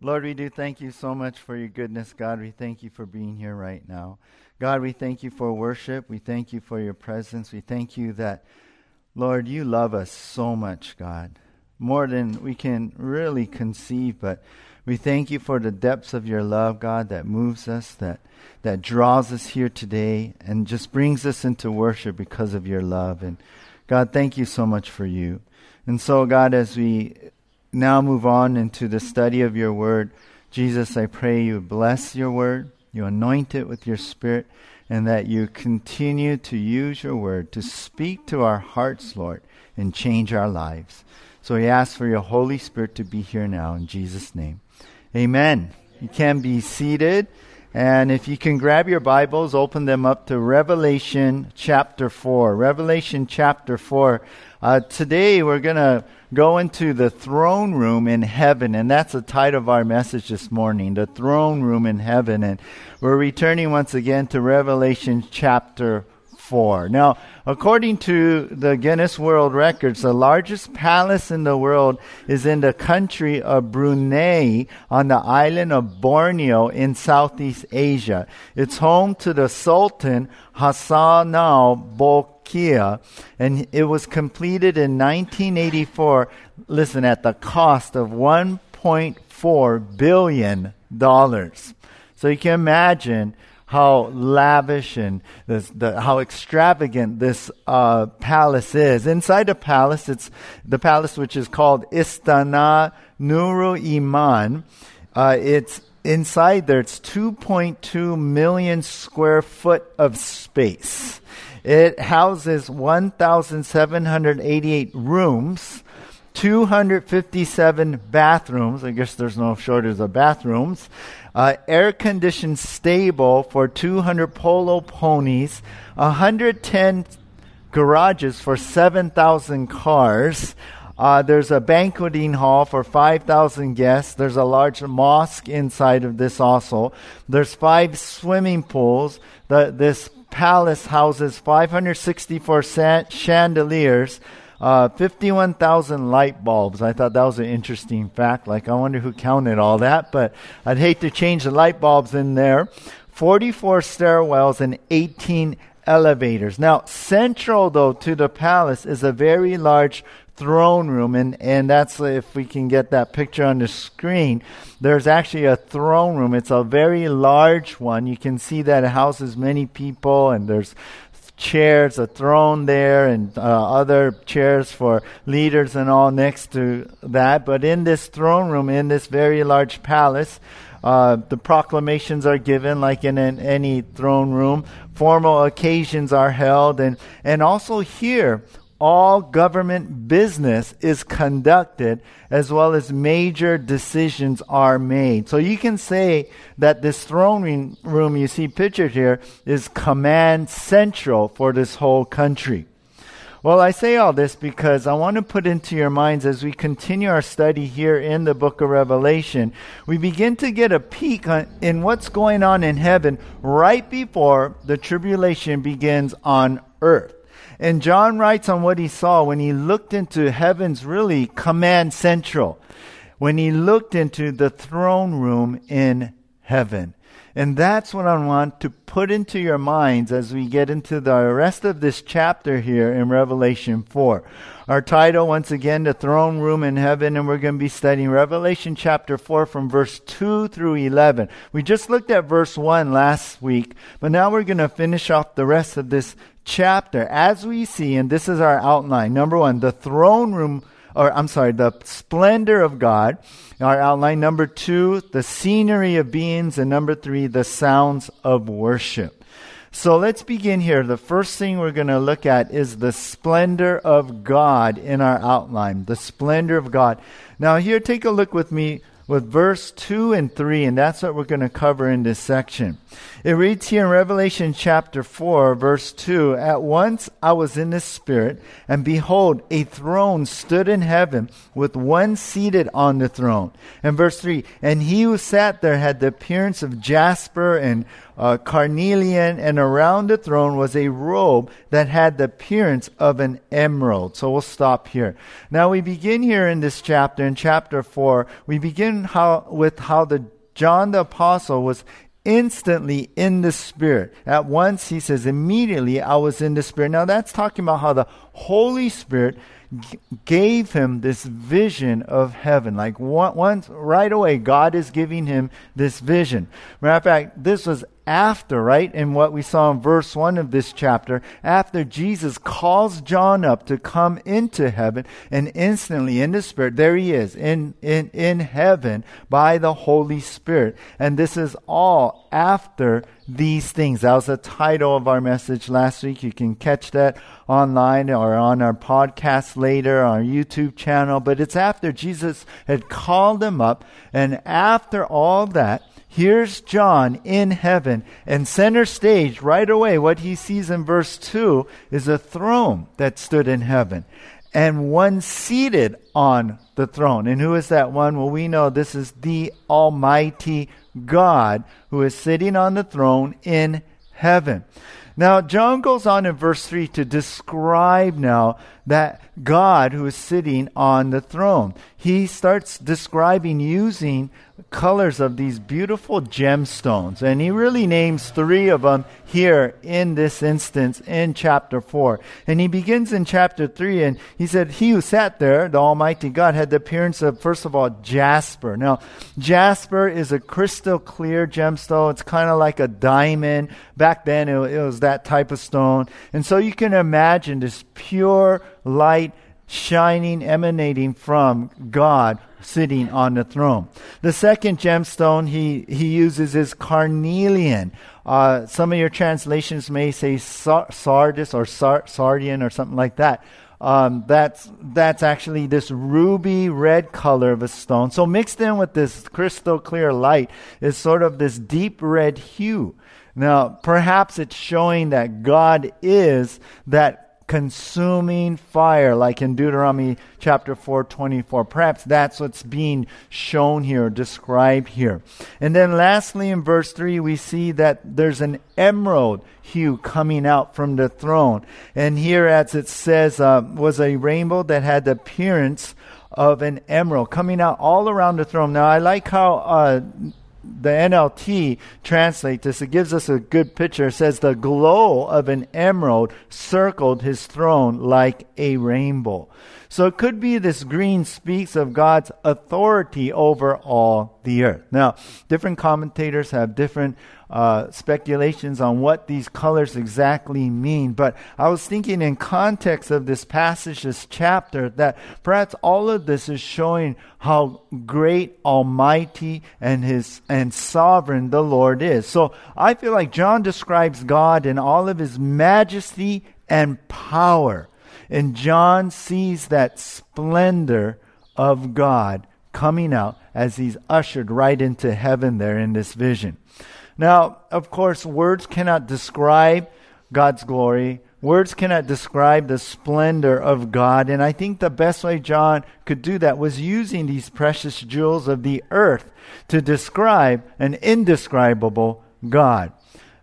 Lord, we do thank you so much for your goodness. God, we thank you for being here right now. God, we thank you for worship. We thank you for your presence. We thank you that, Lord, you love us so much, God, more than we can really conceive. But we thank you for the depths of your love, God, that moves us, that, that draws us here today, and just brings us into worship because of your love. And God, thank you so much for you. And so, God, as we now move on into the study of your word, Jesus, I pray you bless your word you anoint it with your Spirit, and that you continue to use your word to speak to our hearts, Lord, and change our lives. So we ask for your Holy Spirit to be here now in Jesus' name. Amen. You can be seated. And if you can grab your Bibles, open them up to Revelation chapter 4. Revelation chapter 4. Uh, today we're going to go into the throne room in heaven. And that's the title of our message this morning, the throne room in heaven. And we're returning once again to Revelation chapter 4. Now, according to the Guinness World Records, the largest palace in the world is in the country of Brunei on the island of Borneo in Southeast Asia. It's home to the Sultan Hassanal Bolkiah and it was completed in 1984. Listen, at the cost of 1.4 billion dollars. So you can imagine how lavish and this, the, how extravagant this uh, palace is. Inside the palace, it's the palace which is called Istana Nurul Iman. Uh, it's inside there. It's 2.2 million square foot of space. It houses 1,788 rooms, 257 bathrooms. I guess there's no shortage of bathrooms. Uh, air conditioned stable for 200 polo ponies, 110 garages for 7,000 cars. Uh, there's a banqueting hall for 5,000 guests. There's a large mosque inside of this also. There's five swimming pools. The, this palace houses 564 chandeliers, uh, 51,000 light bulbs. I thought that was an interesting fact. Like, I wonder who counted all that, but I'd hate to change the light bulbs in there. 44 stairwells and 18 elevators. Now, central though to the palace is a very large throne room, and, and that's if we can get that picture on the screen. There's actually a throne room. It's a very large one. You can see that it houses many people, and there's chairs, a throne there, and uh, other chairs for leaders and all next to that. But in this throne room, in this very large palace, uh, the proclamations are given like in an, any throne room. Formal occasions are held, and and also here all government business is conducted as well as major decisions are made. So you can say that this throne room you see pictured here is command central for this whole country. Well, I say all this because I want to put into your minds as we continue our study here in the book of Revelation, we begin to get a peek in what's going on in heaven right before the tribulation begins on earth. And John writes on what he saw when he looked into heaven's really command central, when he looked into the throne room in heaven. And that's what I want to put into your minds as we get into the rest of this chapter here in Revelation 4. Our title, once again, The Throne Room in Heaven, and we're going to be studying Revelation chapter 4 from verse 2 through 11. We just looked at verse 1 last week, but now we're going to finish off the rest of this chapter as we see, and this is our outline. Number one, the throne room, or I'm sorry, the splendor of God. Our outline. Number two, the scenery of beings. And number three, the sounds of worship. So let's begin here. The first thing we're going to look at is the splendor of God in our outline. The splendor of God. Now, here, take a look with me with verse 2 and 3, and that's what we're going to cover in this section. It reads here in Revelation chapter 4, verse 2 At once I was in the Spirit, and behold, a throne stood in heaven, with one seated on the throne. And verse 3 And he who sat there had the appearance of jasper and uh, carnelian, and around the throne was a robe that had the appearance of an emerald. So we'll stop here. Now we begin here in this chapter, in chapter 4, we begin how, with how the John the Apostle was instantly in the Spirit. At once, he says, immediately I was in the Spirit. Now that's talking about how the Holy Spirit g- gave him this vision of heaven. Like once, right away, God is giving him this vision. Matter of fact, this was after, right? In what we saw in verse 1 of this chapter, after Jesus calls John up to come into heaven, and instantly in the Spirit, there he is, in, in, in heaven by the Holy Spirit. And this is all after these things. That was the title of our message last week. You can catch that online or on our podcast later, on our YouTube channel. But it's after Jesus had called them up, and after all that, Here's John in heaven, and center stage right away, what he sees in verse 2 is a throne that stood in heaven, and one seated on the throne. And who is that one? Well, we know this is the Almighty God who is sitting on the throne in heaven. Now, John goes on in verse 3 to describe now that God who is sitting on the throne. He starts describing using colors of these beautiful gemstones. And he really names three of them here in this instance in chapter 4. And he begins in chapter 3 and he said, He who sat there, the Almighty God, had the appearance of, first of all, jasper. Now, jasper is a crystal clear gemstone. It's kind of like a diamond. Back then, it, it was that type of stone. And so you can imagine this pure light shining, emanating from God sitting on the throne. The second gemstone he, he uses is carnelian. Uh, some of your translations may say sardis or sar- sardian or something like that. Um, that's that's actually this ruby red color of a stone. So mixed in with this crystal clear light is sort of this deep red hue. Now, perhaps it's showing that God is that consuming fire, like in Deuteronomy chapter 4, 24. Perhaps that's what's being shown here, described here. And then lastly, in verse 3, we see that there's an emerald hue coming out from the throne. And here, as it says, uh, was a rainbow that had the appearance of an emerald coming out all around the throne. Now, I like how uh, the NLT translates this. It gives us a good picture. It says, The glow of an emerald circled his throne like a rainbow. So it could be this green speaks of God's authority over all the earth. Now, different commentators have different uh, speculations on what these colors exactly mean. But I was thinking in context of this passage, this chapter, that perhaps all of this is showing how great, almighty, and his and sovereign the Lord is. So I feel like John describes God in all of his majesty and power. And John sees that splendor of God coming out as he's ushered right into heaven there in this vision. Now, of course, words cannot describe God's glory. Words cannot describe the splendor of God. And I think the best way John could do that was using these precious jewels of the earth to describe an indescribable God.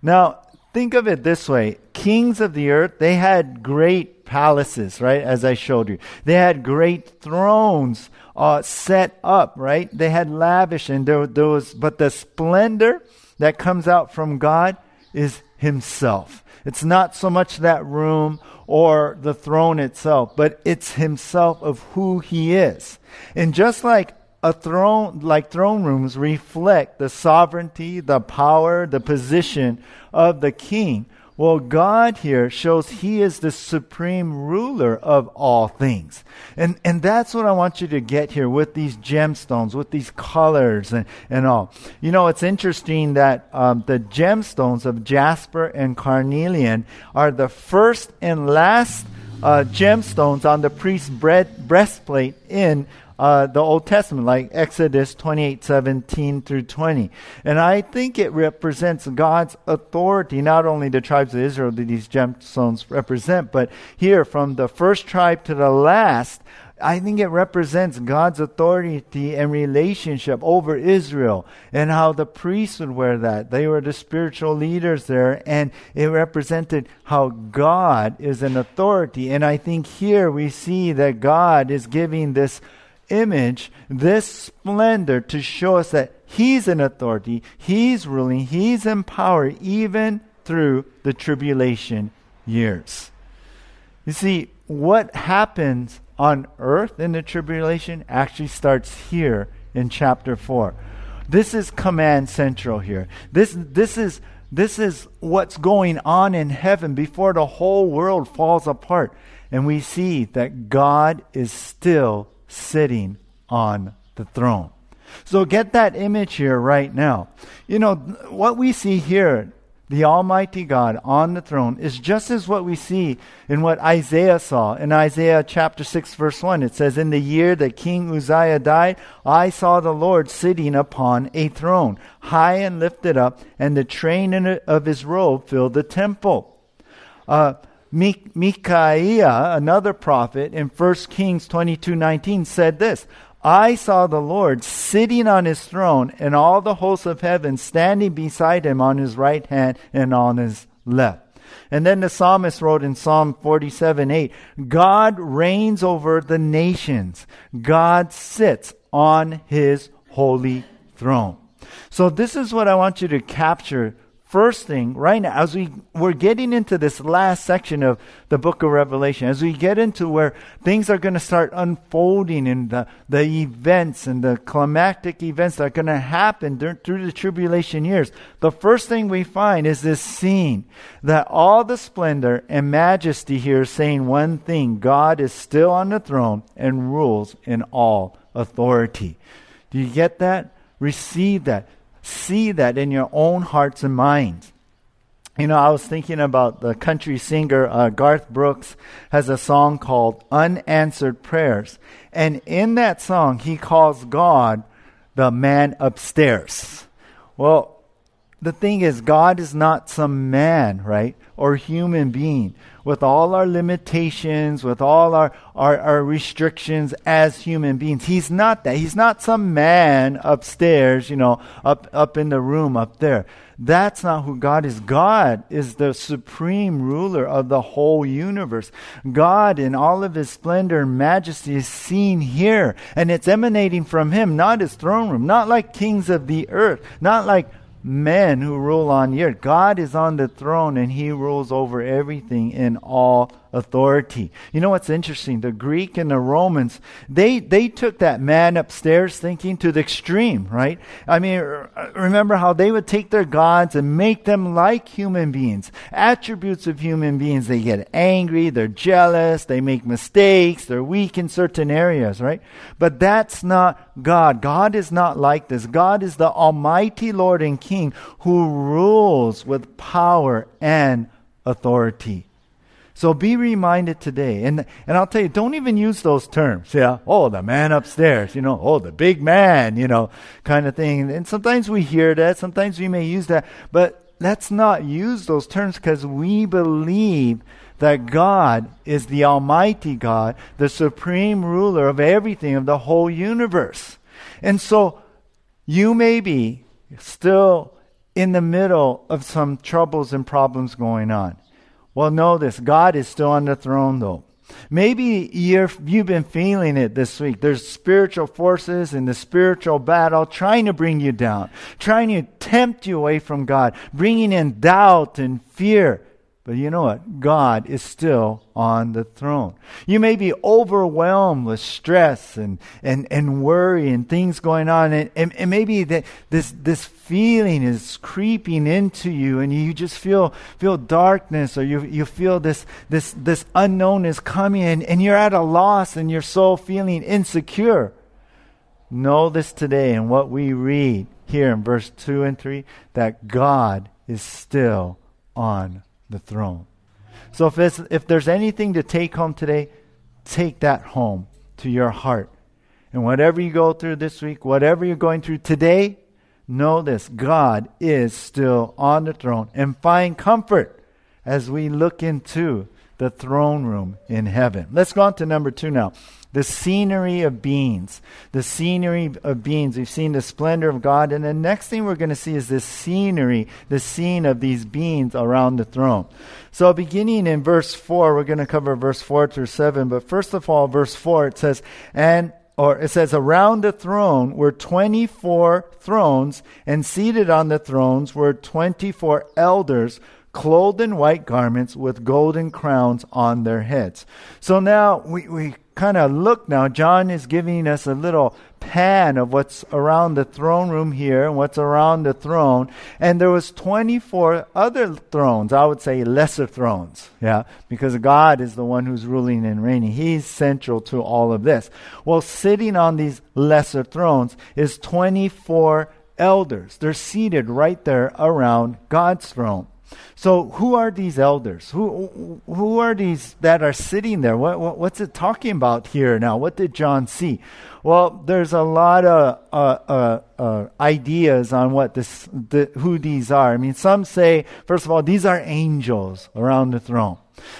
Now, think of it this way kings of the earth, they had great palaces, right? As I showed you. They had great thrones uh, set up, right? They had lavish, and there, there was, but the splendor that comes out from God is Himself. It's not so much that room or the throne itself, but it's Himself of who He is. And just like a throne, like throne rooms reflect the sovereignty, the power, the position of the king, well, God here shows He is the supreme ruler of all things. And, and that's what I want you to get here with these gemstones, with these colors and, and all. You know, it's interesting that um, the gemstones of jasper and carnelian are the first and last uh, gemstones on the priest's breastplate in uh, the Old Testament, like Exodus 28 17 through 20. And I think it represents God's authority, not only the tribes of Israel that these gemstones represent, but here from the first tribe to the last, I think it represents God's authority and relationship over Israel and how the priests would wear that. They were the spiritual leaders there, and it represented how God is an authority. And I think here we see that God is giving this image, this splendor to show us that He's an authority, He's ruling, He's in power, even through the tribulation years. You see, what happens on earth in the tribulation actually starts here in chapter 4. This is command central here. This, this, is, this is what's going on in heaven before the whole world falls apart. And we see that God is still sitting on the throne. So get that image here right now. You know, what we see here the Almighty God on the throne is just as what we see in what Isaiah saw. In Isaiah chapter 6, verse 1, it says, In the year that King Uzziah died, I saw the Lord sitting upon a throne, high and lifted up, and the train of his robe filled the temple. Uh, Micaiah, another prophet, in 1 Kings 22 19, said this I saw the Lord sitting on his throne, and all the hosts of heaven standing beside him on his right hand and on his left. And then the psalmist wrote in Psalm 47 8, God reigns over the nations. God sits on his holy throne. So this is what I want you to capture first thing right now, as we, we're getting into this last section of the book of Revelation, as we get into where things are going to start unfolding and the, the events and the climactic events that are going to happen during, through the tribulation years, the first thing we find is this scene that all the splendor and majesty here is saying one thing God is still on the throne and rules in all authority. Do you get that? Receive that see that in your own hearts and minds. You know, I was thinking about the country singer uh, Garth Brooks has a song called Unanswered Prayers. And in that song, he calls God the man upstairs. Well, the thing is, God is not some man, right? Or human being with all our limitations, with all our, our, our restrictions as human beings. He's not that. He's not some man upstairs, you know, up, up in the room up there. That's not who God is. God is the supreme ruler of the whole universe. God, in all of his splendor and majesty, is seen here, and it's emanating from him, not his throne room, not like kings of the earth, not like men who rule on the earth. God is on the throne and he rules over everything in all authority. You know what's interesting? The Greek and the Romans, they, they took that man upstairs thinking to the extreme, right? I mean, remember how they would take their gods and make them like human beings, attributes of human beings. They get angry, they're jealous, they make mistakes, they're weak in certain areas, right? But that's not God. God is not like this. God is the Almighty Lord and King who rules with power and authority. So be reminded today. And, and I'll tell you, don't even use those terms. Yeah. Oh, the man upstairs, you know, oh, the big man, you know, kind of thing. And sometimes we hear that. Sometimes we may use that. But let's not use those terms because we believe that God is the Almighty God, the supreme ruler of everything, of the whole universe. And so you may be still in the middle of some troubles and problems going on. Well, know this God is still on the throne, though. Maybe you have been feeling it this week. There's spiritual forces in the spiritual battle trying to bring you down, trying to tempt you away from God, bringing in doubt and fear. But you know what? God is still on the throne. You may be overwhelmed with stress and, and, and worry and things going on. And, and, and maybe that this, this feeling is creeping into you and you just feel, feel darkness or you, you feel this, this, this unknown is coming and, and you're at a loss and your soul feeling insecure. Know this today and what we read here in verse 2 and 3 that God is still on the throne. So if, if there's anything to take home today, take that home to your heart. And whatever you go through this week, whatever you're going through today, know this God is still on the throne and find comfort as we look into the throne room in heaven. Let's go on to number two now. The scenery of beings. The scenery of beings. We've seen the splendor of God. And the next thing we're going to see is this scenery, the scene of these beings around the throne. So, beginning in verse 4, we're going to cover verse 4 through 7. But first of all, verse 4, it says, And or it says, around the throne were 24 thrones, and seated on the thrones were 24 elders clothed in white garments with golden crowns on their heads. So now we, we kind of look now. John is giving us a little pan of what's around the throne room here and what's around the throne. And there was 24 other thrones. I would say lesser thrones. Yeah. Because God is the one who's ruling and reigning. He's central to all of this. Well, sitting on these lesser thrones is 24 elders. They're seated right there around God's throne. So, who are these elders? Who, who are these that are sitting there? What, what, what's it talking about here now? What did John see? Well, there's a lot of uh, uh, uh, ideas on what this, the, who these are. I mean, some say, first of all, these are angels around the throne.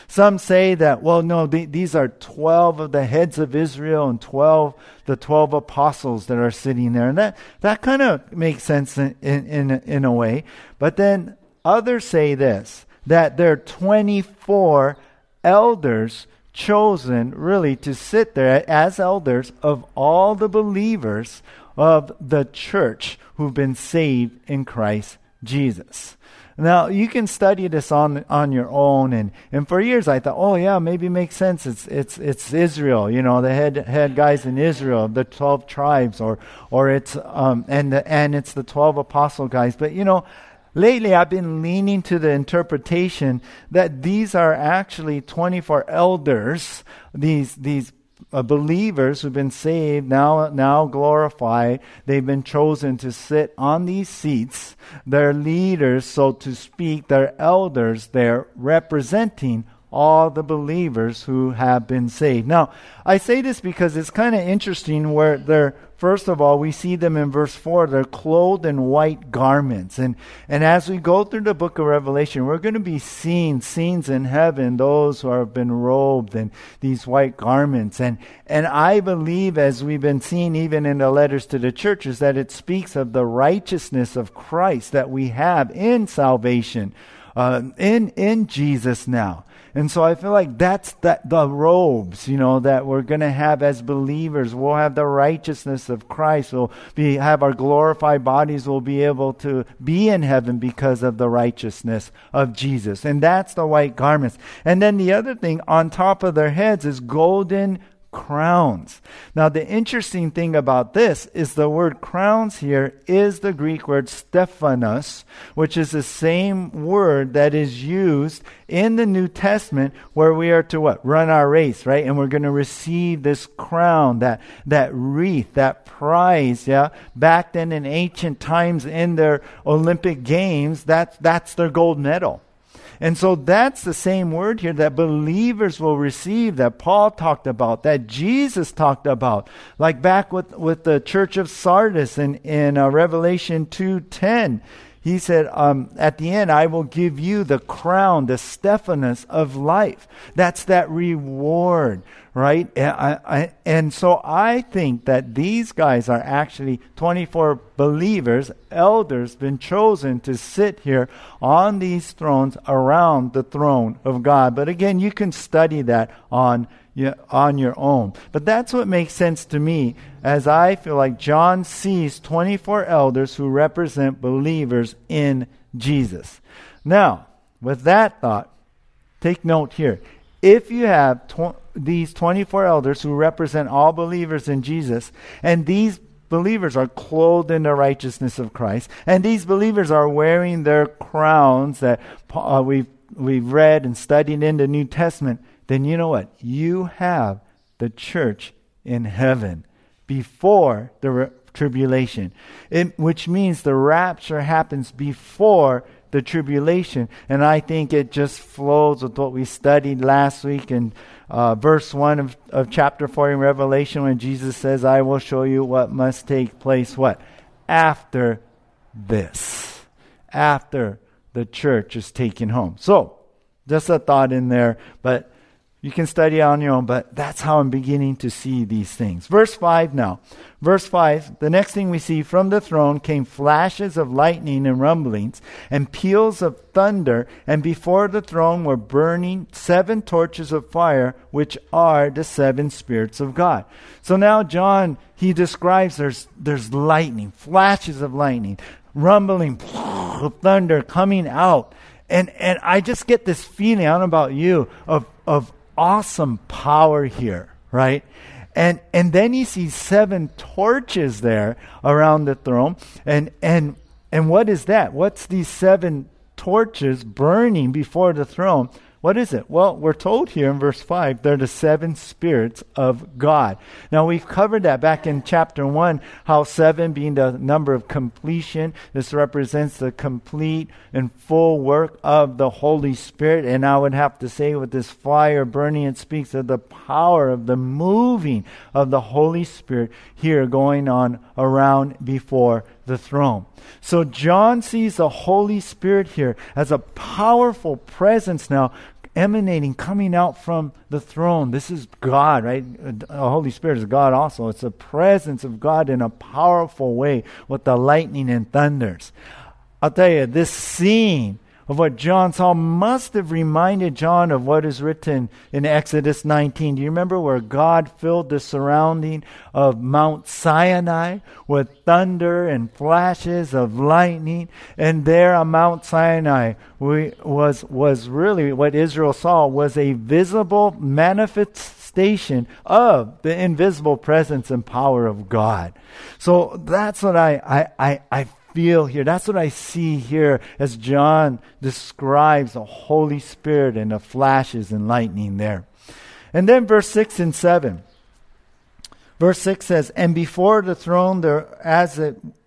Some say that, well, no, these are 12 of the heads of Israel and 12, the 12 apostles that are sitting there. And that, that kind of makes sense in, in, in, in a way. But then Others say this that there are 24 elders chosen really to sit there as elders of all the believers of the church who've been saved in Christ Jesus. Now you can study this on on your own, and, and for years I thought, oh yeah, maybe it makes sense. It's it's it's Israel, you know, the head head guys in Israel, the twelve tribes, or or it's um and the, and it's the twelve apostle guys. But you know, Lately, I've been leaning to the interpretation that these are actually 24 elders, these, these uh, believers who've been saved, now, now glorified. They've been chosen to sit on these seats. They're leaders, so to speak. They're elders. They're representing all the believers who have been saved. Now, I say this because it's kind of interesting where they're First of all, we see them in verse 4. They're clothed in white garments. And, and as we go through the book of Revelation, we're going to be seeing scenes in heaven, those who have been robed in these white garments. And, and I believe, as we've been seeing even in the letters to the churches, that it speaks of the righteousness of Christ that we have in salvation, uh, in, in Jesus now. And so I feel like that's that the robes, you know, that we're going to have as believers. We'll have the righteousness of Christ. We'll be, have our glorified bodies. We'll be able to be in heaven because of the righteousness of Jesus. And that's the white garments. And then the other thing on top of their heads is golden crowns. Now, the interesting thing about this is the word crowns here is the Greek word stephanos, which is the same word that is used in the New Testament where we are to what? Run our race, right? And we're going to receive this crown, that, that wreath, that prize, yeah? Back then in ancient times in their Olympic games, that's, that's their gold medal. And so that's the same word here that believers will receive that Paul talked about, that Jesus talked about. Like back with, with the church of Sardis in, in uh, Revelation 2.10. He said, um, at the end, I will give you the crown, the Stephanos of life. That's that reward, right? And, I, I, and so I think that these guys are actually 24 believers, elders, been chosen to sit here on these thrones around the throne of God. But again, you can study that on on your own. But that's what makes sense to me as I feel like John sees 24 elders who represent believers in Jesus. Now, with that thought, take note here. If you have tw- these 24 elders who represent all believers in Jesus, and these believers are clothed in the righteousness of Christ, and these believers are wearing their crowns that uh, we've, we've read and studied in the New Testament, then you know what? You have the church in heaven before the re- tribulation, it, which means the rapture happens before the tribulation. And I think it just flows with what we studied last week in uh, verse 1 of, of chapter 4 in Revelation when Jesus says, I will show you what must take place. What? After this. After the church is taken home. So, just a thought in there, but You can study on your own, but that's how I'm beginning to see these things. Verse 5 now. Verse 5 The next thing we see from the throne came flashes of lightning and rumblings and peals of thunder, and before the throne were burning seven torches of fire, which are the seven spirits of God. So now John, he describes there's, there's lightning, flashes of lightning, rumbling, thunder coming out. And, and I just get this feeling, I don't know about you, of, of awesome power here, right? And and then he sees seven torches there around the throne. And and and what is that? What's these seven torches burning before the throne? What is it? Well, we're told here in verse 5 they're the seven spirits of God. Now, we've covered that back in chapter 1, how seven being the number of completion. This represents the complete and full work of the Holy Spirit. And I would have to say, with this fire burning, it speaks of the power of the moving of the Holy Spirit here going on around before the throne. So John sees the Holy Spirit here as a powerful presence now emanating, coming out from the throne. This is God, right? The Holy Spirit is God also. It's the presence of God in a powerful way with the lightning and thunders. I'll tell you, this scene of what John saw must have reminded John of what is written in Exodus 19. Do you remember where God filled the surrounding of Mount Sinai with thunder and flashes of lightning? And there on Mount Sinai was, was really what Israel saw was a visible manifestation of the invisible presence and power of God. So that's what I, I, I, I feel here. That's what I see here as John describes the Holy Spirit and the flashes and lightning there. And then verse 6 and 7. Verse 6 says, And before the throne there as it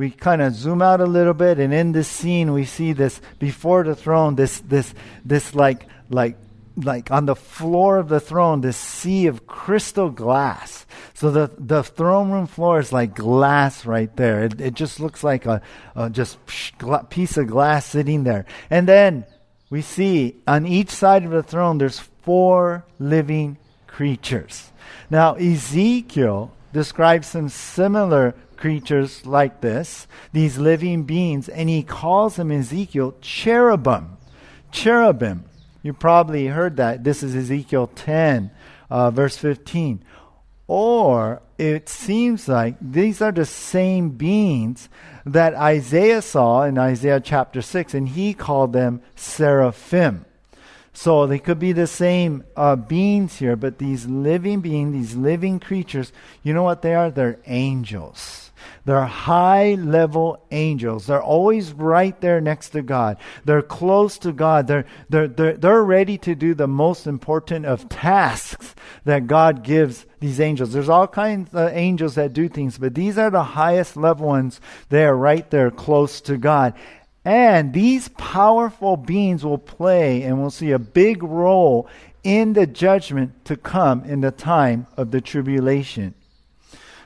we kind of zoom out a little bit and in this scene we see this before the throne this this this like like like on the floor of the throne this sea of crystal glass. So the the throne room floor is like glass right there. It, it just looks like a, a just piece of glass sitting there. And then we see on each side of the throne there's four living creatures. Now ezekiel describes some similar creatures like this, these living beings, and he calls them Ezekiel cherubim. Cherubim. You probably heard that. This is Ezekiel 10, uh, verse 15. Or it seems like these are the same beings that Isaiah saw in Isaiah chapter 6, and he called them seraphim. So they could be the same uh, beings here, but these living beings, these living creatures, you know what they are? They're angels. They're high level angels. They're always right there next to God. They're close to God. They're, they're, they're, they're ready to do the most important of tasks that God gives these angels. There's all kinds of angels that do things, but these are the highest level ones. They are right there close to God. And these powerful beings will play and we'll see a big role in the judgment to come in the time of the tribulation.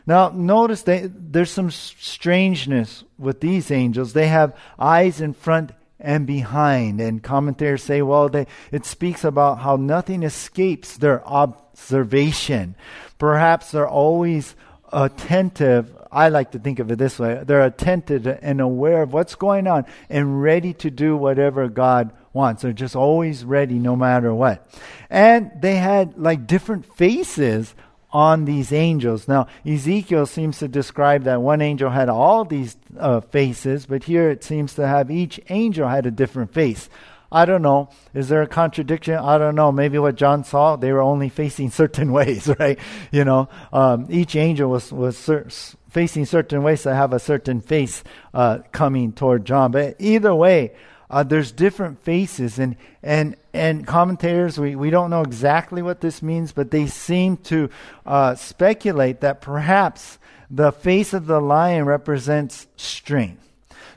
Now, notice that there's some strangeness with these angels. They have eyes in front and behind. And commentators say, well, they, it speaks about how nothing escapes their observation. Perhaps they're always attentive. I like to think of it this way they're attentive and aware of what's going on and ready to do whatever God wants. They're just always ready no matter what. And they had like different faces on these angels. Now, Ezekiel seems to describe that one angel had all these uh, faces, but here it seems to have each angel had a different face. I don't know. Is there a contradiction? I don't know. Maybe what John saw, they were only facing certain ways, right? You know, um, each angel was was cer- facing certain ways to have a certain face uh, coming toward John. But either way, uh, there's different faces and and and commentators we, we don't know exactly what this means but they seem to uh, speculate that perhaps the face of the lion represents strength.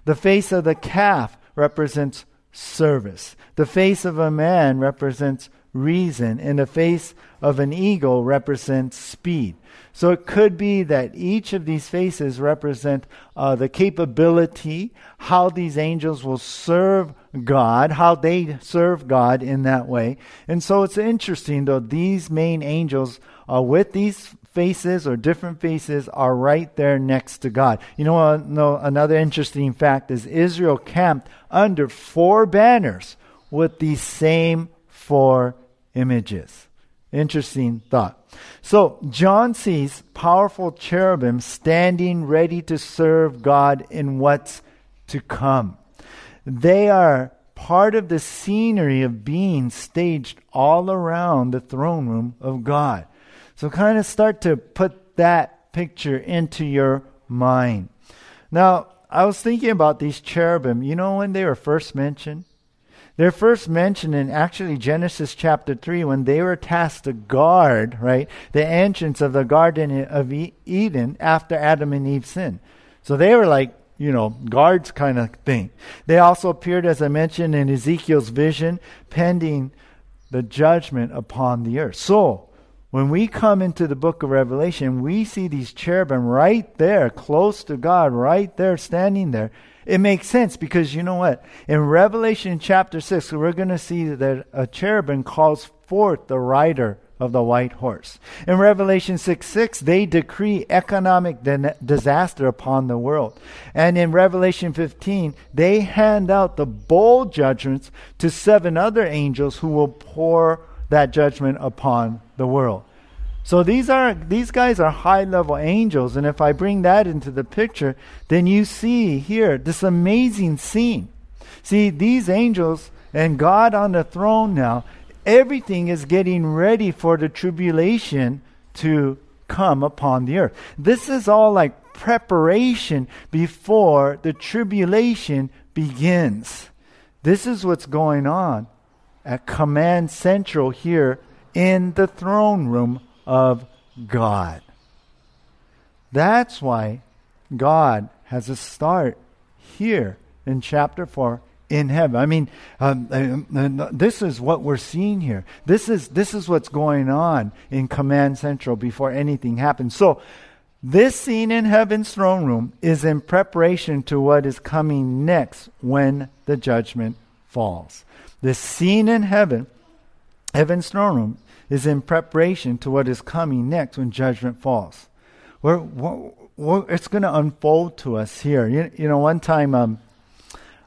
The face of the calf represents service. The face of a man represents reason, and the face of an eagle represents speed. So it could be that each of these faces represent uh, the capability, how these angels will serve God, how they serve God in that way. And so it's interesting, though, these main angels uh, with these faces or different faces are right there next to God. You know, uh, no, another interesting fact is Israel camped under four banners with these same four images. Interesting thought. So, John sees powerful cherubim standing ready to serve God in what's to come. They are part of the scenery of being staged all around the throne room of God. So, kind of start to put that picture into your mind. Now, I was thinking about these cherubim. You know when they were first mentioned? They're first mentioned in actually Genesis chapter 3 when they were tasked to guard, right, the entrance of the Garden of Eden after Adam and Eve sinned. So they were like, you know, guards kind of thing. They also appeared, as I mentioned, in Ezekiel's vision, pending the judgment upon the earth. So, when we come into the book of Revelation, we see these cherubim right there, close to God, right there, standing there. It makes sense because you know what? In Revelation chapter 6, we're going to see that a cherubim calls forth the rider of the white horse. In Revelation 6 6, they decree economic disaster upon the world. And in Revelation 15, they hand out the bowl judgments to seven other angels who will pour that judgment upon the world. So these are these guys are high level angels, and if I bring that into the picture, then you see here this amazing scene. See these angels and God on the throne now. Everything is getting ready for the tribulation to come upon the earth. This is all like preparation before the tribulation begins. This is what's going on at Command Central here in the throne room of God. That's why God has a start here in chapter 4 in heaven. I mean, um, uh, this is what we're seeing here. This is this is what's going on in Command Central before anything happens. So, this scene in heaven's throne room is in preparation to what is coming next when the judgment falls. This scene in heaven, heaven's throne room, is in preparation to what is coming next when judgment falls. We're, we're, we're, it's going to unfold to us here. You, you know, one time um,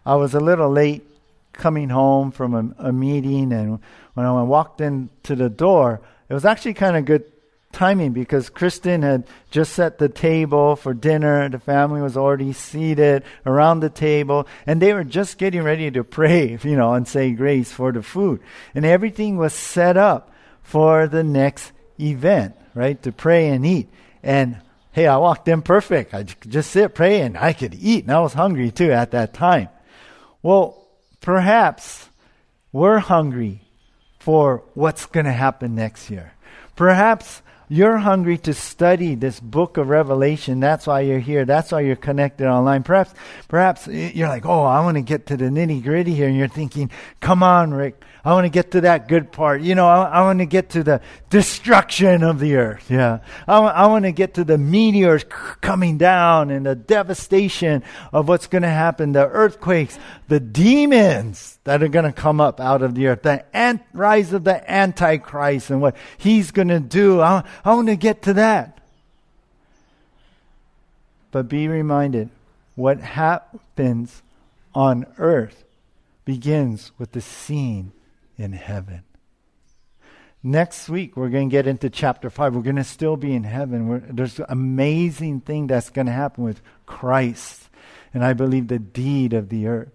I was a little late coming home from a, a meeting, and when I walked into the door, it was actually kind of good timing because Kristen had just set the table for dinner. The family was already seated around the table, and they were just getting ready to pray, you know, and say grace for the food. And everything was set up for the next event, right? To pray and eat. And hey, I walked in perfect. I just sit, pray, and I could eat. And I was hungry too at that time. Well, perhaps we're hungry for what's going to happen next year. Perhaps you're hungry to study this book of Revelation. That's why you're here. That's why you're connected online. Perhaps, perhaps you're like, oh, I want to get to the nitty gritty here. And you're thinking, come on, Rick. I want to get to that good part. You know, I, I want to get to the destruction of the earth. Yeah. I, I want to get to the meteors coming down and the devastation of what's going to happen, the earthquakes, the demons that are going to come up out of the earth, the ant- rise of the Antichrist and what he's going to do. I, I want to get to that. But be reminded what happens on earth begins with the scene in heaven. Next week, we're going to get into chapter 5. We're going to still be in heaven. We're, there's an amazing thing that's going to happen with Christ, and I believe the deed of the earth.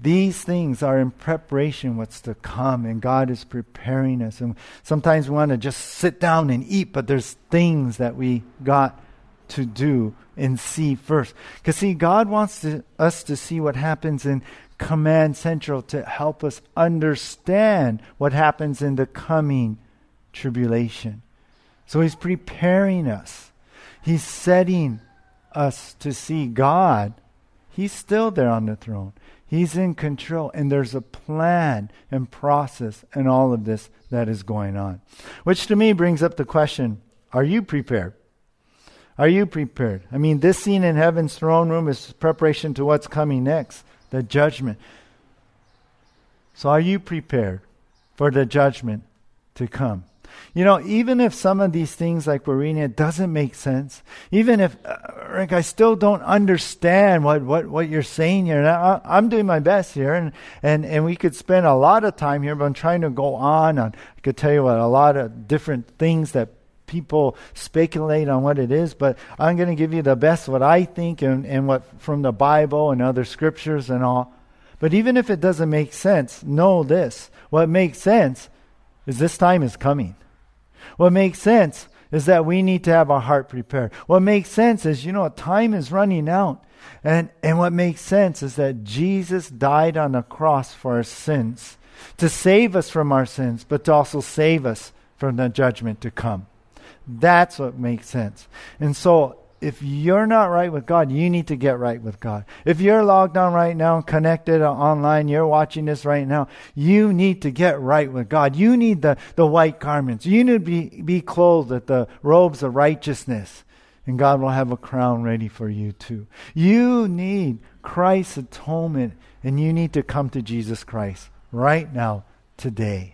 These things are in preparation what's to come, and God is preparing us. And sometimes we want to just sit down and eat, but there's things that we got to do and see first. Because, see, God wants to, us to see what happens in Command Central to help us understand what happens in the coming tribulation. So he's preparing us He's setting us to see God. He's still there on the throne. He's in control, and there's a plan and process and all of this that is going on. Which to me brings up the question are you prepared? Are you prepared? I mean, this scene in heaven's throne room is preparation to what's coming next the judgment. So, are you prepared for the judgment to come? You know, even if some of these things, like we're reading, it doesn't make sense, even if, uh, Rick, I still don't understand what, what, what you're saying here, I, am doing my best here, and, and, and we could spend a lot of time here, but I'm trying to go on. on I could tell you what, a lot of different things that people speculate on what it is, but I'm going to give you the best what I think and, and what from the Bible and other scriptures and all. But even if it doesn't make sense, know this. What makes sense is this time is coming. What makes sense is that we need to have our heart prepared. What makes sense is, you know, time is running out. And, and what makes sense is that Jesus died on the cross for our sins, to save us from our sins, but to also save us from the judgment to come. That's what makes sense. And so if you're not right with God, you need to get right with God. If you're logged on right now, connected online, you're watching this right now, you need to get right with God. You need the, the white garments. You need to be, be clothed with the robes of righteousness. And God will have a crown ready for you too. You need Christ's atonement, and you need to come to Jesus Christ right now, today.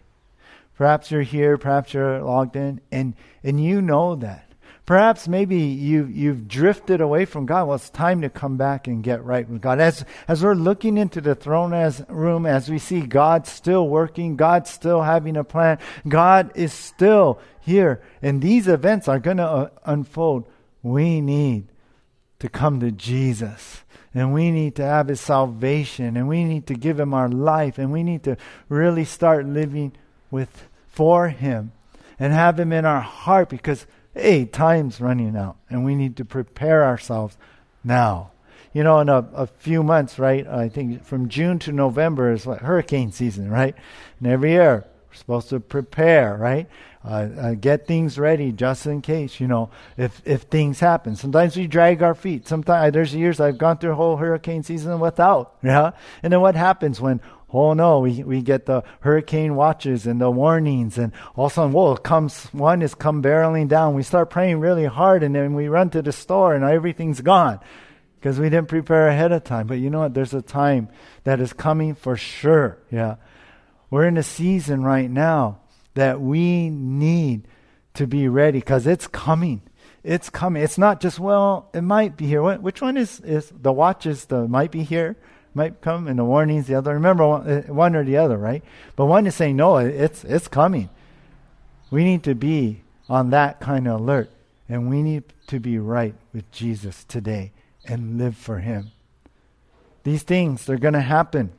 Perhaps you're here, perhaps you're logged in, and, and you know that. Perhaps maybe you, you've drifted away from God. Well, it's time to come back and get right with God. As, as we're looking into the throne as, room, as we see God still working, God still having a plan, God is still here, and these events are going to uh, unfold, we need to come to Jesus. And we need to have his salvation, and we need to give him our life, and we need to really start living with for him and have him in our heart because hey, time's running out and we need to prepare ourselves now. You know, in a, a few months, right? I think from June to November is like hurricane season, right? And every year we're supposed to prepare, right? Uh, uh, get things ready just in case, you know, if if things happen. Sometimes we drag our feet. Sometimes there's years I've gone through a whole hurricane season without, yeah. And then what happens when Oh no, we, we get the hurricane watches and the warnings, and all of a sudden, whoa, comes one is come barreling down. We start praying really hard, and then we run to the store, and everything's gone because we didn't prepare ahead of time. But you know what? There's a time that is coming for sure. Yeah, we're in a season right now that we need to be ready because it's coming. It's coming. It's not just well, it might be here. Which one is is the watches? The might be here might come, and the warnings the other. Remember one, uh, one or the other, right? But one is saying no, it's it's coming. We need to be on that kind of alert, and we need to be right with Jesus today and live for Him. These things they're going to happen.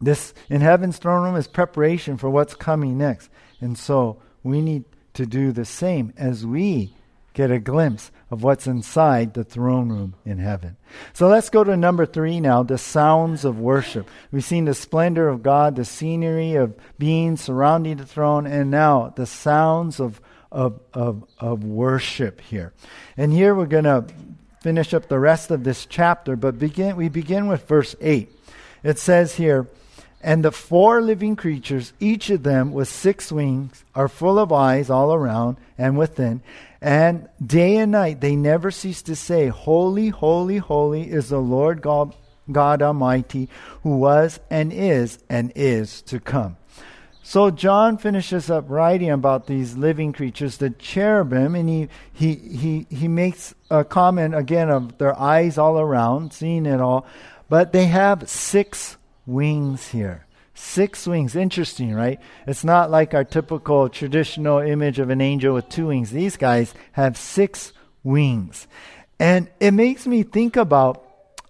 This in heaven's throne room is preparation for what's coming next, and so we need to do the same as we get a glimpse of what's inside the throne room in heaven. So let's go to number three now the sounds of worship. We've seen the splendor of God, the scenery of beings surrounding the throne, and now the sounds of, of, of, of worship here. And here we're going to finish up the rest of this chapter, but begin, we begin with verse 8. It says here, and the four living creatures, each of them with six wings, are full of eyes all around and within. And day and night they never cease to say, Holy, holy, holy is the Lord God, God Almighty, who was and is and is to come. So John finishes up writing about these living creatures, the cherubim, and he, he, he, he makes a comment again of their eyes all around, seeing it all. But they have six wings here. Six wings. Interesting, right? It's not like our typical traditional image of an angel with two wings. These guys have six wings. And it makes me think about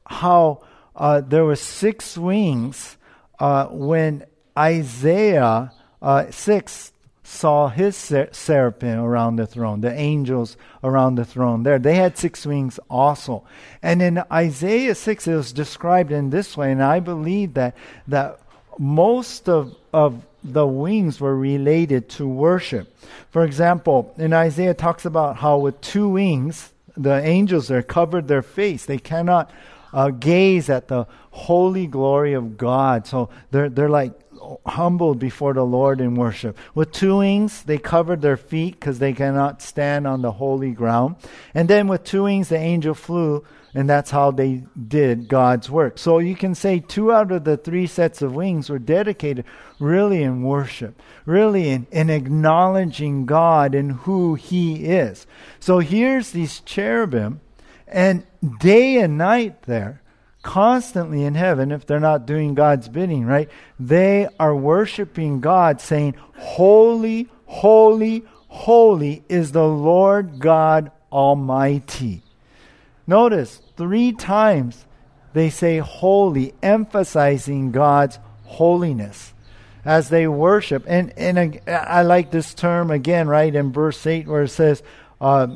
how uh, there were six wings uh, when Isaiah uh, 6 saw his ser- seraphim around the throne, the angels around the throne there. They had six wings also. And in Isaiah 6, it was described in this way, and I believe that, that most of, of the wings were related to worship. For example, in Isaiah talks about how with two wings, the angels there covered their face. They cannot uh, gaze at the holy glory of God. So they're, they're like humbled before the Lord in worship. With two wings, they covered their feet because they cannot stand on the holy ground. And then with two wings, the angel flew, and that's how they did God's work. So you can say two out of the three sets of wings were dedicated really in worship, really in, in acknowledging God and who He is. So here's these cherubim, and day and night there constantly in heaven if they're not doing God's bidding, right? They are worshiping God, saying, Holy, holy, holy is the Lord God Almighty. Notice three times they say holy, emphasizing God's holiness as they worship. And, and I like this term again, right, in verse 8, where it says, uh,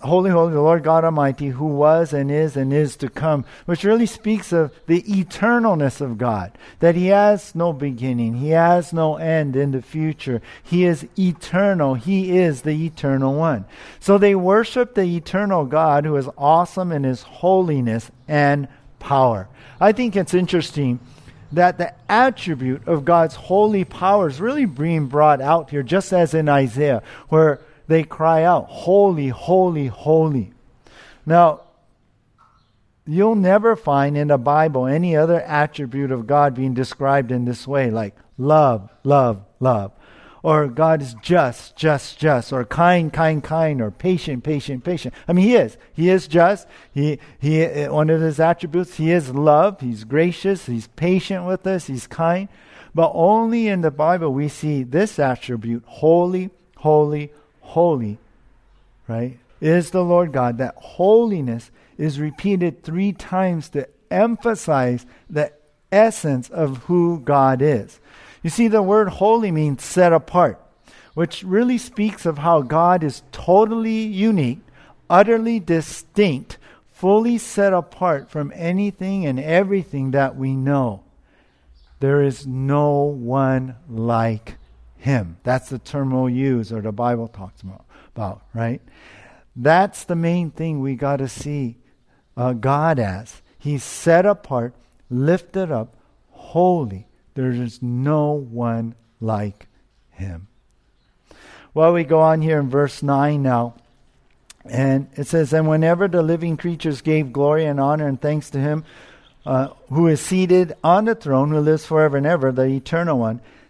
Holy, holy, the Lord God Almighty, who was and is and is to come, which really speaks of the eternalness of God, that He has no beginning, He has no end in the future. He is eternal, He is the eternal one. So they worship the eternal God who is awesome in His holiness and power. I think it's interesting that the attribute of God's holy power is really being brought out here, just as in Isaiah, where they cry out, Holy, holy, holy. Now, you'll never find in the Bible any other attribute of God being described in this way, like love, love, love. Or God is just, just, just, or kind, kind, kind, or patient, patient, patient. I mean, He is. He is just. He, he, one of His attributes, He is love. He's gracious. He's patient with us. He's kind. But only in the Bible we see this attribute, holy, holy, holy, right, is the Lord God. That holiness is repeated three times to emphasize the essence of who God is. You see, the word holy means set apart, which really speaks of how God is totally unique, utterly distinct, fully set apart from anything and everything that we know. There is no one like him. That's the term we'll use, or the Bible talks about, right? That's the main thing we got to see uh, God as. He's set apart, lifted up, holy. There is no one like him. Well, we go on here in verse 9 now. And it says, And whenever the living creatures gave glory and honor and thanks to him uh, who is seated on the throne, who lives forever and ever, the eternal one,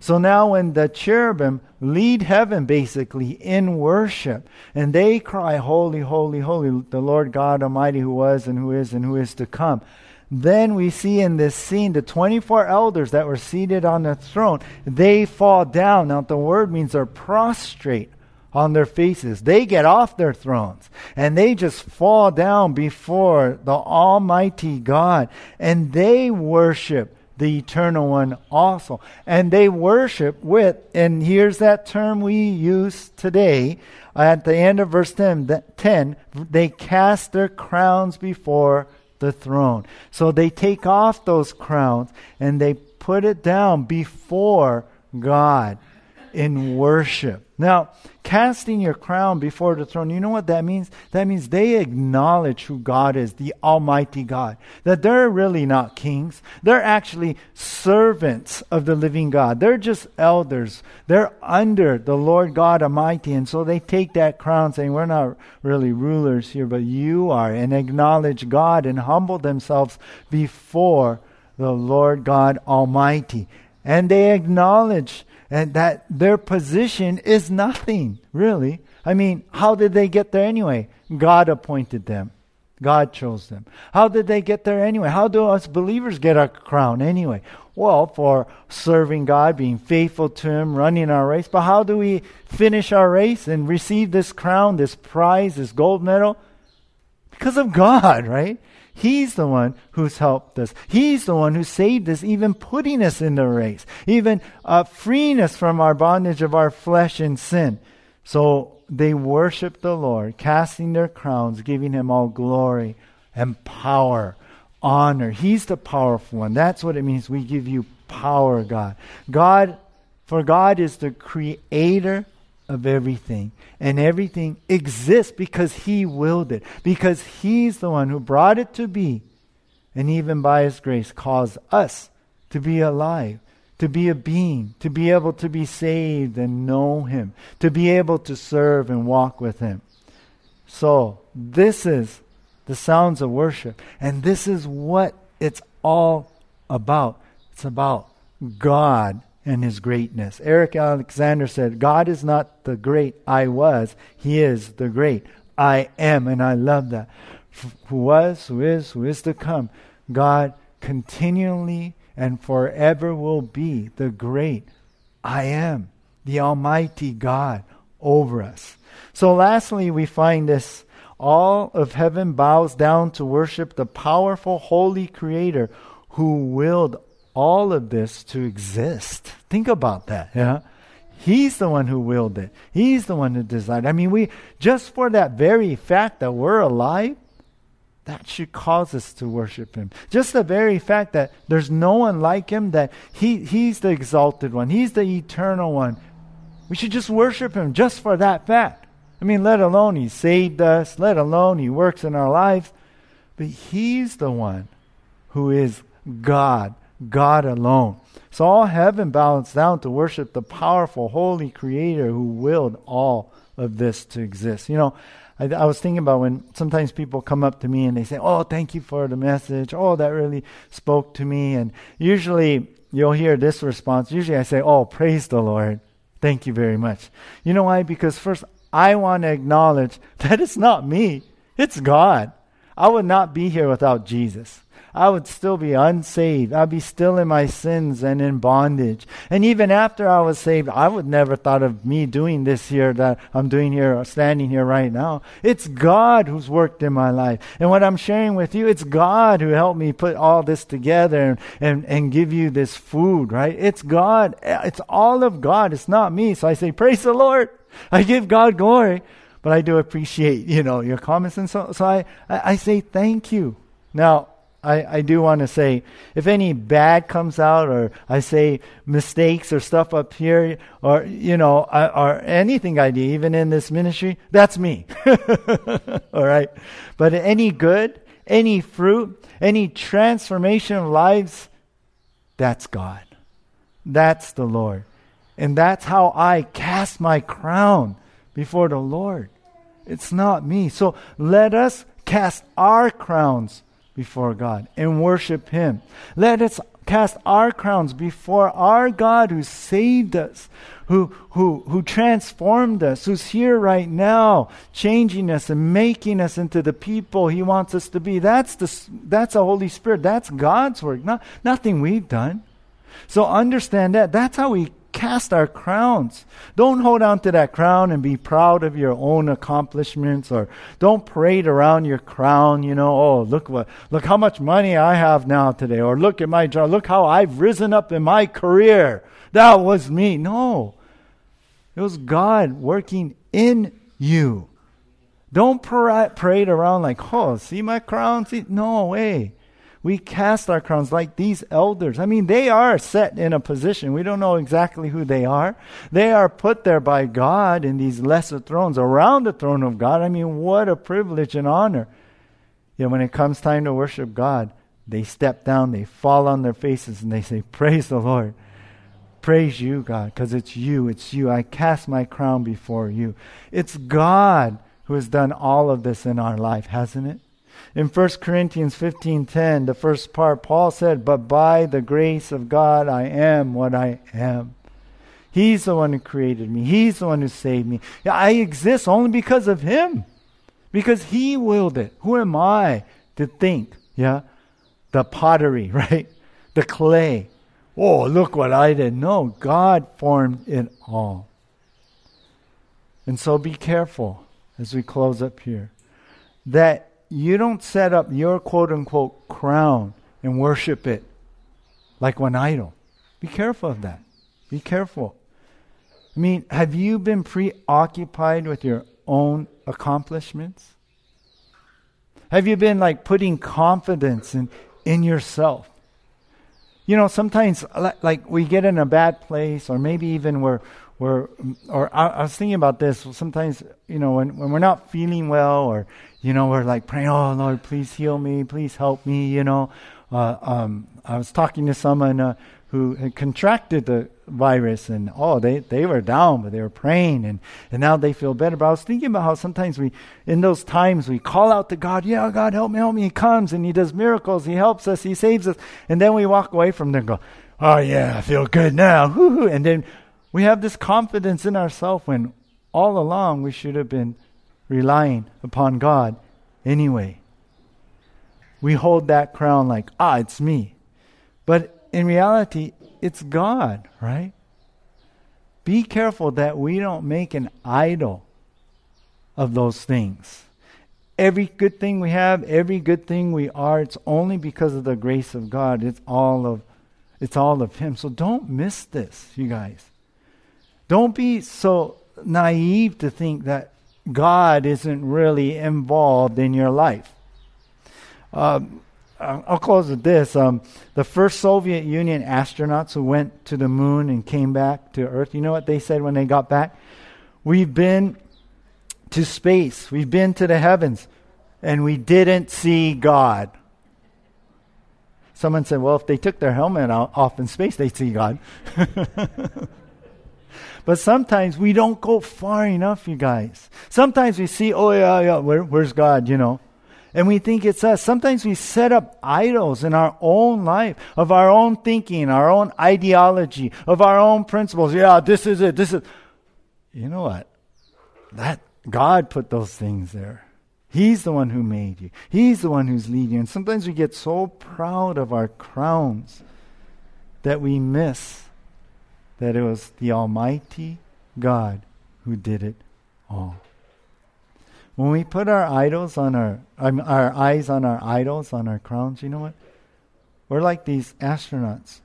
So now, when the cherubim lead heaven basically in worship, and they cry, Holy, holy, holy, the Lord God Almighty who was and who is and who is to come. Then we see in this scene the 24 elders that were seated on the throne, they fall down. Now, the word means they're prostrate on their faces. They get off their thrones and they just fall down before the Almighty God and they worship the eternal one also. And they worship with, and here's that term we use today at the end of verse 10, 10 they cast their crowns before the throne. So they take off those crowns and they put it down before God in worship. Now, casting your crown before the throne, you know what that means? That means they acknowledge who God is, the Almighty God. That they're really not kings. They're actually servants of the living God. They're just elders. They're under the Lord God Almighty. And so they take that crown saying, We're not really rulers here, but you are, and acknowledge God and humble themselves before the Lord God Almighty. And they acknowledge and that their position is nothing, really. I mean, how did they get there anyway? God appointed them. God chose them. How did they get there anyway? How do us believers get our crown anyway? Well, for serving God, being faithful to Him, running our race. But how do we finish our race and receive this crown, this prize, this gold medal? Because of God, right? He's the one who's helped us. He's the one who saved us, even putting us in the race, even uh, freeing us from our bondage of our flesh and sin. So they worship the Lord, casting their crowns, giving him all glory and power, honor. He's the powerful one. That's what it means. We give you power, God. God, for God is the creator of everything. And everything exists because He willed it, because He's the one who brought it to be, and even by His grace caused us to be alive, to be a being, to be able to be saved and know Him, to be able to serve and walk with Him. So, this is the sounds of worship, and this is what it's all about. It's about God and his greatness. Eric Alexander said, God is not the great I was, he is the great I am. And I love that. Who was, who is, who is to come. God continually and forever will be the great I am, the Almighty God over us. So, lastly, we find this all of heaven bows down to worship the powerful, holy Creator who willed all of this to exist. Think about that, yeah? He's the one who willed it. He's the one who designed. I mean, we just for that very fact that we're alive, that should cause us to worship him. Just the very fact that there's no one like him, that he, he's the exalted one, he's the eternal one. We should just worship him just for that fact. I mean, let alone he saved us, let alone he works in our lives, but he's the one who is God God alone. So all heaven bows down to worship the powerful, holy Creator who willed all of this to exist. You know, I, I, was thinking about when sometimes people come up to me and they say, Oh, thank you for the message. Oh, that really spoke to me. And usually you'll hear this response. Usually I say, Oh, praise the Lord. Thank you very much. You know why? Because first, I want to acknowledge that it's not me, it's God. I would not be here without Jesus. I would still be unsaved. I'd be still in my sins and in bondage. And even after I was saved, I would never thought of me doing this here that I'm doing here, or standing here right now. It's God who's worked in my life. And what I'm sharing with you, it's God who helped me put all this together and, and, and give you this food, right? It's God. It's all of God. It's not me. So I say, praise the Lord. I give God glory. But I do appreciate, you know, your comments. And so, so I, I, I say thank you. Now, I, I do want to say if any bad comes out or I say mistakes or stuff up here or you know or anything I do even in this ministry that's me. All right? But any good any fruit any transformation of lives that's God. That's the Lord. And that's how I cast my crown before the Lord. It's not me. So let us cast our crowns before God and worship Him. Let us cast our crowns before our God who saved us, who, who, who transformed us, who's here right now, changing us and making us into the people He wants us to be. That's the, that's the Holy Spirit. That's God's work, not, nothing we've done. So understand that. That's how we cast our crowns. Don't hold on to that crown and be proud of your own accomplishments or don't parade around your crown, you know, oh, look what look how much money I have now today or look at my job, look how I've risen up in my career. That was me. No. It was God working in you. Don't parade around like, oh, see my crown? See? No way we cast our crowns like these elders. I mean, they are set in a position. We don't know exactly who they are. They are put there by God in these lesser thrones around the throne of God. I mean, what a privilege and honor. Yet when it comes time to worship God, they step down, they fall on their faces, and they say, Praise the Lord. Praise you, God, because it's you, it's you. I cast my crown before you. It's God who has done all of this in our life, hasn't it? In 1 Corinthians 15:10, the first part, Paul said, "But by the grace of God I am what I am." He's the one who created me. He's the one who saved me. I exist only because of him. Because he willed it. Who am I to think, yeah? The pottery, right? The clay. Oh, look what I did. No, God formed it all. And so be careful as we close up here that you don't set up your quote unquote crown and worship it like one idol. Be careful of that. Be careful. I mean, have you been preoccupied with your own accomplishments? Have you been like putting confidence in, in yourself? You know, sometimes like we get in a bad place, or maybe even we're, we're or I, I was thinking about this. Sometimes, you know, when, when we're not feeling well, or, you know, we're like praying, oh, Lord, please heal me, please help me, you know. Uh, um, I was talking to someone uh, who had contracted the virus and oh they, they were down but they were praying and, and now they feel better but i was thinking about how sometimes we in those times we call out to god yeah god help me help me he comes and he does miracles he helps us he saves us and then we walk away from there and go oh yeah i feel good now Woo-hoo. and then we have this confidence in ourselves when all along we should have been relying upon god anyway we hold that crown like ah it's me but in reality, it's God, right? Be careful that we don't make an idol of those things. Every good thing we have, every good thing we are, it's only because of the grace of God. It's all of it's all of him. So don't miss this, you guys. Don't be so naive to think that God isn't really involved in your life. Um, I'll close with this. Um, the first Soviet Union astronauts who went to the moon and came back to Earth, you know what they said when they got back? We've been to space, we've been to the heavens, and we didn't see God. Someone said, well, if they took their helmet off in space, they'd see God. but sometimes we don't go far enough, you guys. Sometimes we see, oh, yeah, yeah, where, where's God, you know? and we think it's us. Sometimes we set up idols in our own life, of our own thinking, our own ideology, of our own principles. Yeah, this is it. This is. You know what? That God put those things there. He's the one who made you. He's the one who's leading you. And sometimes we get so proud of our crowns that we miss that it was the Almighty God who did it all. When we put our idols on our, um, our eyes on our idols, on our crowns, you know what? We're like these astronauts.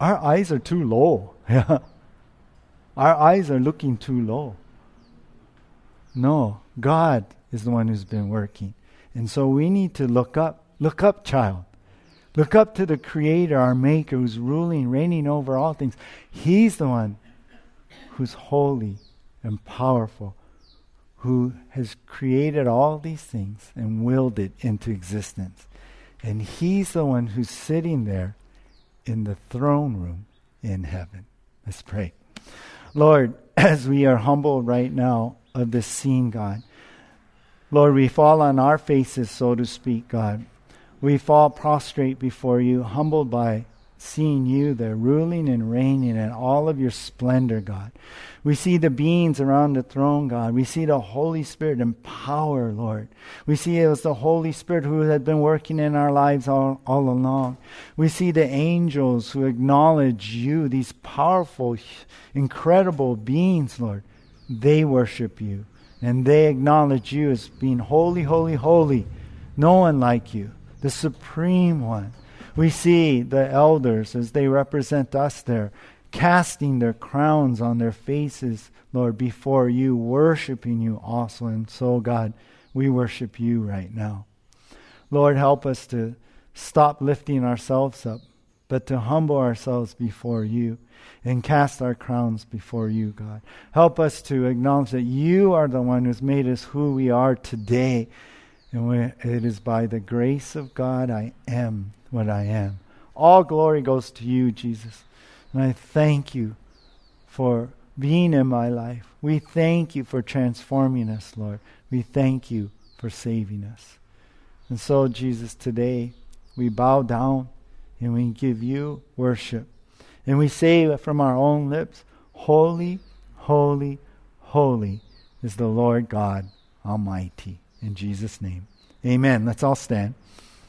Our eyes are too low. our eyes are looking too low. No, God is the one who's been working. And so we need to look up. Look up, child. Look up to the Creator, our Maker, who's ruling, reigning over all things. He's the one who's holy and powerful who has created all these things and willed it into existence. And he's the one who's sitting there in the throne room in heaven. Let's pray. Lord, as we are humbled right now of this scene, God, Lord, we fall on our faces, so to speak, God. We fall prostrate before you, humbled by seeing you there, ruling and reigning in all of your splendor, God. We see the beings around the throne, God. We see the Holy Spirit in power, Lord. We see it was the Holy Spirit who had been working in our lives all, all along. We see the angels who acknowledge you, these powerful, incredible beings, Lord. They worship you and they acknowledge you as being holy, holy, holy. No one like you, the supreme one. We see the elders as they represent us there, casting their crowns on their faces, Lord, before you, worshiping you also. And so, God, we worship you right now. Lord, help us to stop lifting ourselves up, but to humble ourselves before you and cast our crowns before you, God. Help us to acknowledge that you are the one who's made us who we are today. And it is by the grace of God I am what I am. All glory goes to you, Jesus. And I thank you for being in my life. We thank you for transforming us, Lord. We thank you for saving us. And so, Jesus, today we bow down and we give you worship. And we say from our own lips, Holy, holy, holy is the Lord God Almighty. In Jesus' name. Amen. Let's all stand.